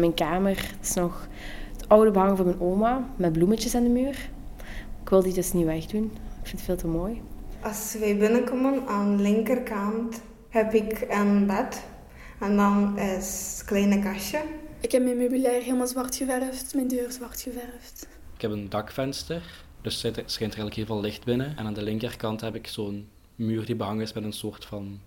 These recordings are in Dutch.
Mijn kamer is nog het oude behang van mijn oma met bloemetjes aan de muur. Ik wil die dus niet wegdoen. Ik vind het veel te mooi. Als wij binnenkomen aan de linkerkant heb ik een bed. En dan is het kleine kastje. Ik heb mijn meubilair helemaal zwart geverfd, mijn deur zwart geverfd. Ik heb een dakvenster, dus er schijnt eigenlijk heel veel licht binnen. En aan de linkerkant heb ik zo'n muur die behangen is met een soort van...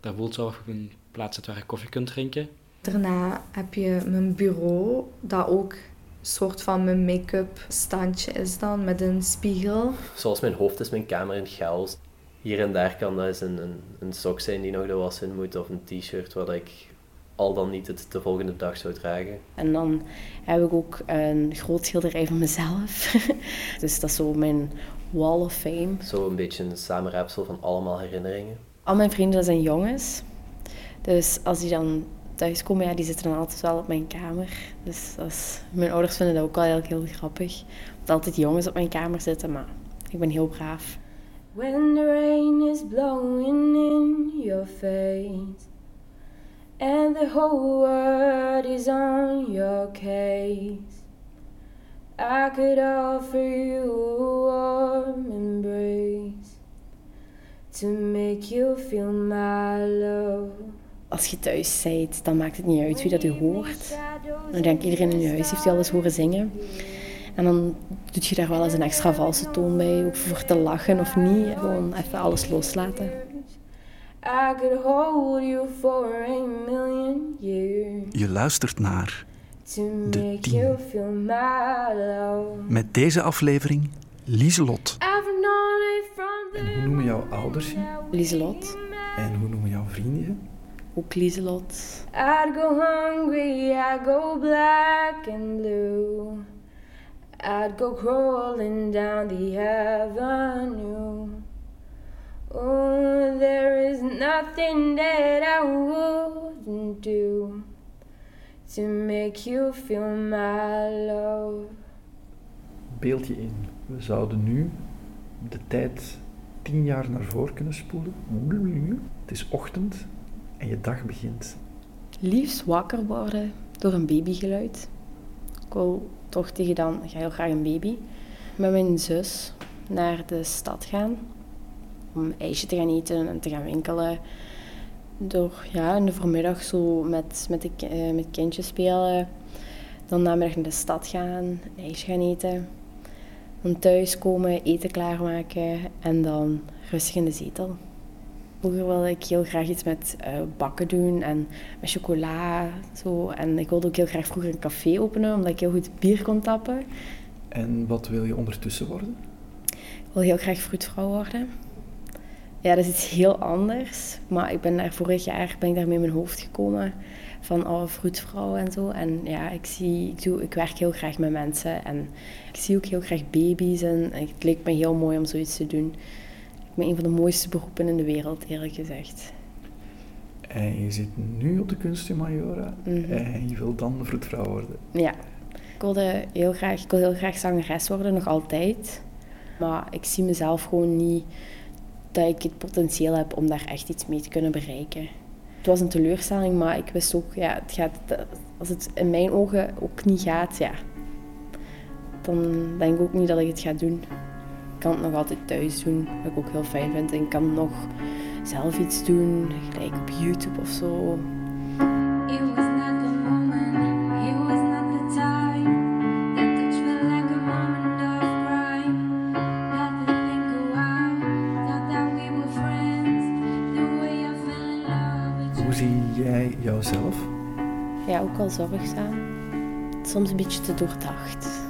Daar voelt zo een plaats waar je koffie kunt drinken. Daarna heb je mijn bureau, dat ook een soort van mijn make-up standje is dan, met een spiegel. Zoals mijn hoofd is mijn kamer in chaos. Hier en daar kan dat eens een, een, een sok zijn die nog de was in moet, of een t-shirt wat ik al dan niet het de volgende dag zou dragen. En dan heb ik ook een groot schilderij van mezelf. dus dat is zo mijn wall of fame. Zo een beetje een samenraapsel van allemaal herinneringen. Al mijn vrienden zijn jongens. Dus als die dan thuiskomen, ja, die zitten dan altijd wel op mijn kamer. Dus dat is, mijn ouders vinden dat ook wel heel, heel grappig. Dat altijd jongens op mijn kamer zitten, maar ik ben heel braaf. When the rain is blowing in your face And the whole world is on your case I could offer you a warm embrace To make you feel my love als je thuis bent, dan maakt het niet uit wie dat u hoort. Dan denkt iedereen in je huis heeft u alles horen zingen. En dan doet je daar wel eens een extra valse toon bij, ook voor te lachen of niet. Gewoon even alles loslaten. Je luistert naar De Tien. Met deze aflevering Lieselot. En hoe noemen jouw ouders je? Lieselot. En hoe noemen jouw vrienden je? Ook Lieselot. I'd go hungry, I'd go black and blue. I'd go crawling down the avenue. Oh, there is nothing that I wouldn't do to make you feel my love. Beeld je in, we zouden nu de tijd tien jaar naar voren kunnen spoelen. Het is ochtend en je dag begint. Liefst wakker worden door een babygeluid. Ik wil toch tegen dan, ga heel graag een baby. Met mijn zus naar de stad gaan. Om ijsje te gaan eten en te gaan winkelen. Door ja, in de voormiddag zo met, met, de, uh, met kindjes spelen. Dan namiddag naar de stad gaan, een ijsje gaan eten. Dan thuiskomen, eten klaarmaken en dan rustig in de zetel. Vroeger wilde ik heel graag iets met uh, bakken doen en met chocola. Zo. En ik wilde ook heel graag vroeger een café openen, omdat ik heel goed bier kon tappen. En wat wil je ondertussen worden? Ik wil heel graag fruitvrouw worden. Ja, dat is iets heel anders. Maar ik ben daar vorig jaar ben ik daar mee in mijn hoofd gekomen. Van oh, fruitvrouw en zo. En ja, ik, zie, ik, doe, ik werk heel graag met mensen. En ik zie ook heel graag baby's. En het leek me heel mooi om zoiets te doen me een van de mooiste beroepen in de wereld, eerlijk gezegd. En je zit nu op de kunst in Majora mhm. en je wilt dan vroedvrouw worden. Ja. Ik wilde heel graag, ik wil heel graag zangeres worden, nog altijd. Maar ik zie mezelf gewoon niet dat ik het potentieel heb om daar echt iets mee te kunnen bereiken. Het was een teleurstelling, maar ik wist ook, ja, het gaat, als het in mijn ogen ook niet gaat, ja, dan denk ik ook niet dat ik het ga doen kan het nog altijd thuis doen, wat ik ook heel fijn vind. En ik kan nog zelf iets doen, gelijk op YouTube of zo. Hoe zie jij jouzelf? Ja, ook al zorgzaam. Soms een beetje te doordacht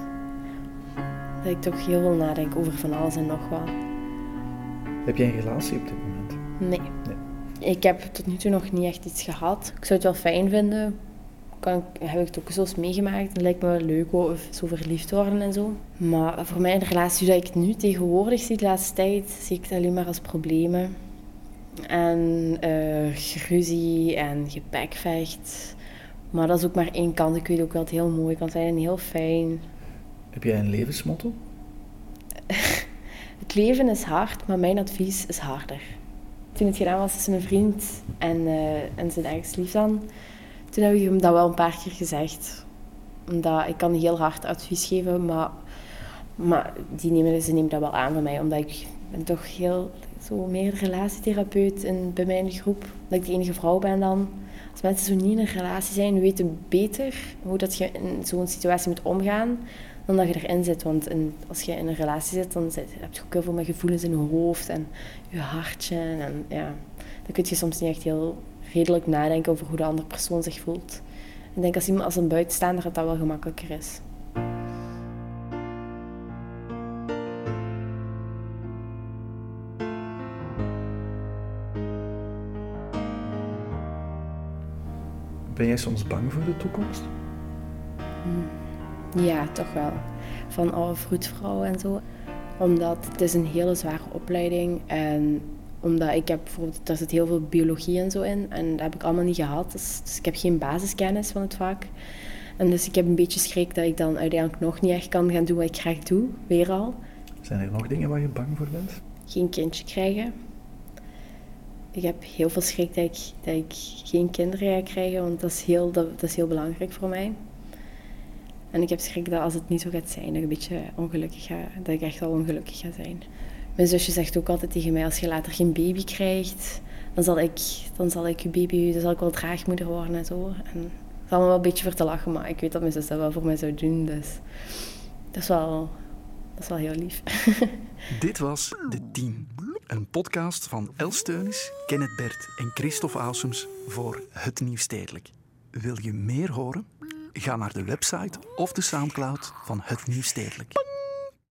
dat ik toch heel veel nadenk over van alles en nog wat. Heb jij een relatie op dit moment? Nee. nee. Ik heb tot nu toe nog niet echt iets gehad. Ik zou het wel fijn vinden. Kan, heb ik het ook zo eens meegemaakt. Het lijkt me wel leuk of zo verliefd worden en zo. Maar voor mij in de relatie dat ik nu tegenwoordig zie de laatste tijd, zie ik het alleen maar als problemen. En uh, ruzie en gebekvecht. Maar dat is ook maar één kant. Ik weet ook wel dat het heel mooi kan zijn en heel fijn. Heb jij een levensmotto? het leven is hard, maar mijn advies is harder. Toen het gedaan was tussen mijn vriend en, uh, en zijn ex-lief dan, toen heb ik hem dat wel een paar keer gezegd. Omdat ik kan heel hard advies geven, maar, maar die nemen, ze nemen dat wel aan van mij. Omdat ik ben toch heel zo meer relatietherapeut in, bij mijn groep. Dat ik de enige vrouw ben dan. Als mensen zo niet in een relatie zijn, weten beter hoe dat je in zo'n situatie moet omgaan dan dat je erin zit. Want in, als je in een relatie zit, dan zit, heb je ook heel veel met gevoelens in je hoofd en je hartje. En ja, dan kun je soms niet echt heel redelijk nadenken over hoe de andere persoon zich voelt. Ik denk als iemand als een buitenstaander dat dat wel gemakkelijker is. Ben jij soms bang voor de toekomst? Ja, toch wel. Van alle vroedvrouw en zo. Omdat het is een hele zware opleiding. En omdat ik heb bijvoorbeeld, daar zit heel veel biologie en zo in. En dat heb ik allemaal niet gehad. Dus, dus ik heb geen basiskennis van het vak. En dus ik heb een beetje schrik dat ik dan uiteindelijk nog niet echt kan gaan doen wat ik graag doe. Weer al. Zijn er nog dingen waar je bang voor bent? Geen kindje krijgen. Ik heb heel veel schrik dat ik, dat ik geen kinderen ga krijgen. Want dat is, heel, dat, dat is heel belangrijk voor mij. En ik heb schrik dat als het niet zo gaat zijn, dat ik een beetje ongelukkig ga, dat ik echt wel ongelukkig ga zijn. Mijn zusje zegt ook altijd tegen mij, als je later geen baby krijgt, dan zal ik, dan zal ik je baby, dan zal ik wel draagmoeder worden en zo. En dat is wel een beetje voor te lachen, maar ik weet dat mijn zus dat wel voor mij zou doen, dus dat is wel, dat is wel heel lief. Dit was De Tien, een podcast van Els Teunis, Kenneth Bert en Christophe Ausums voor Het Nieuw Stedelijk. Wil je meer horen? Ga naar de website of de Soundcloud van Het Nieuw Stedelijk.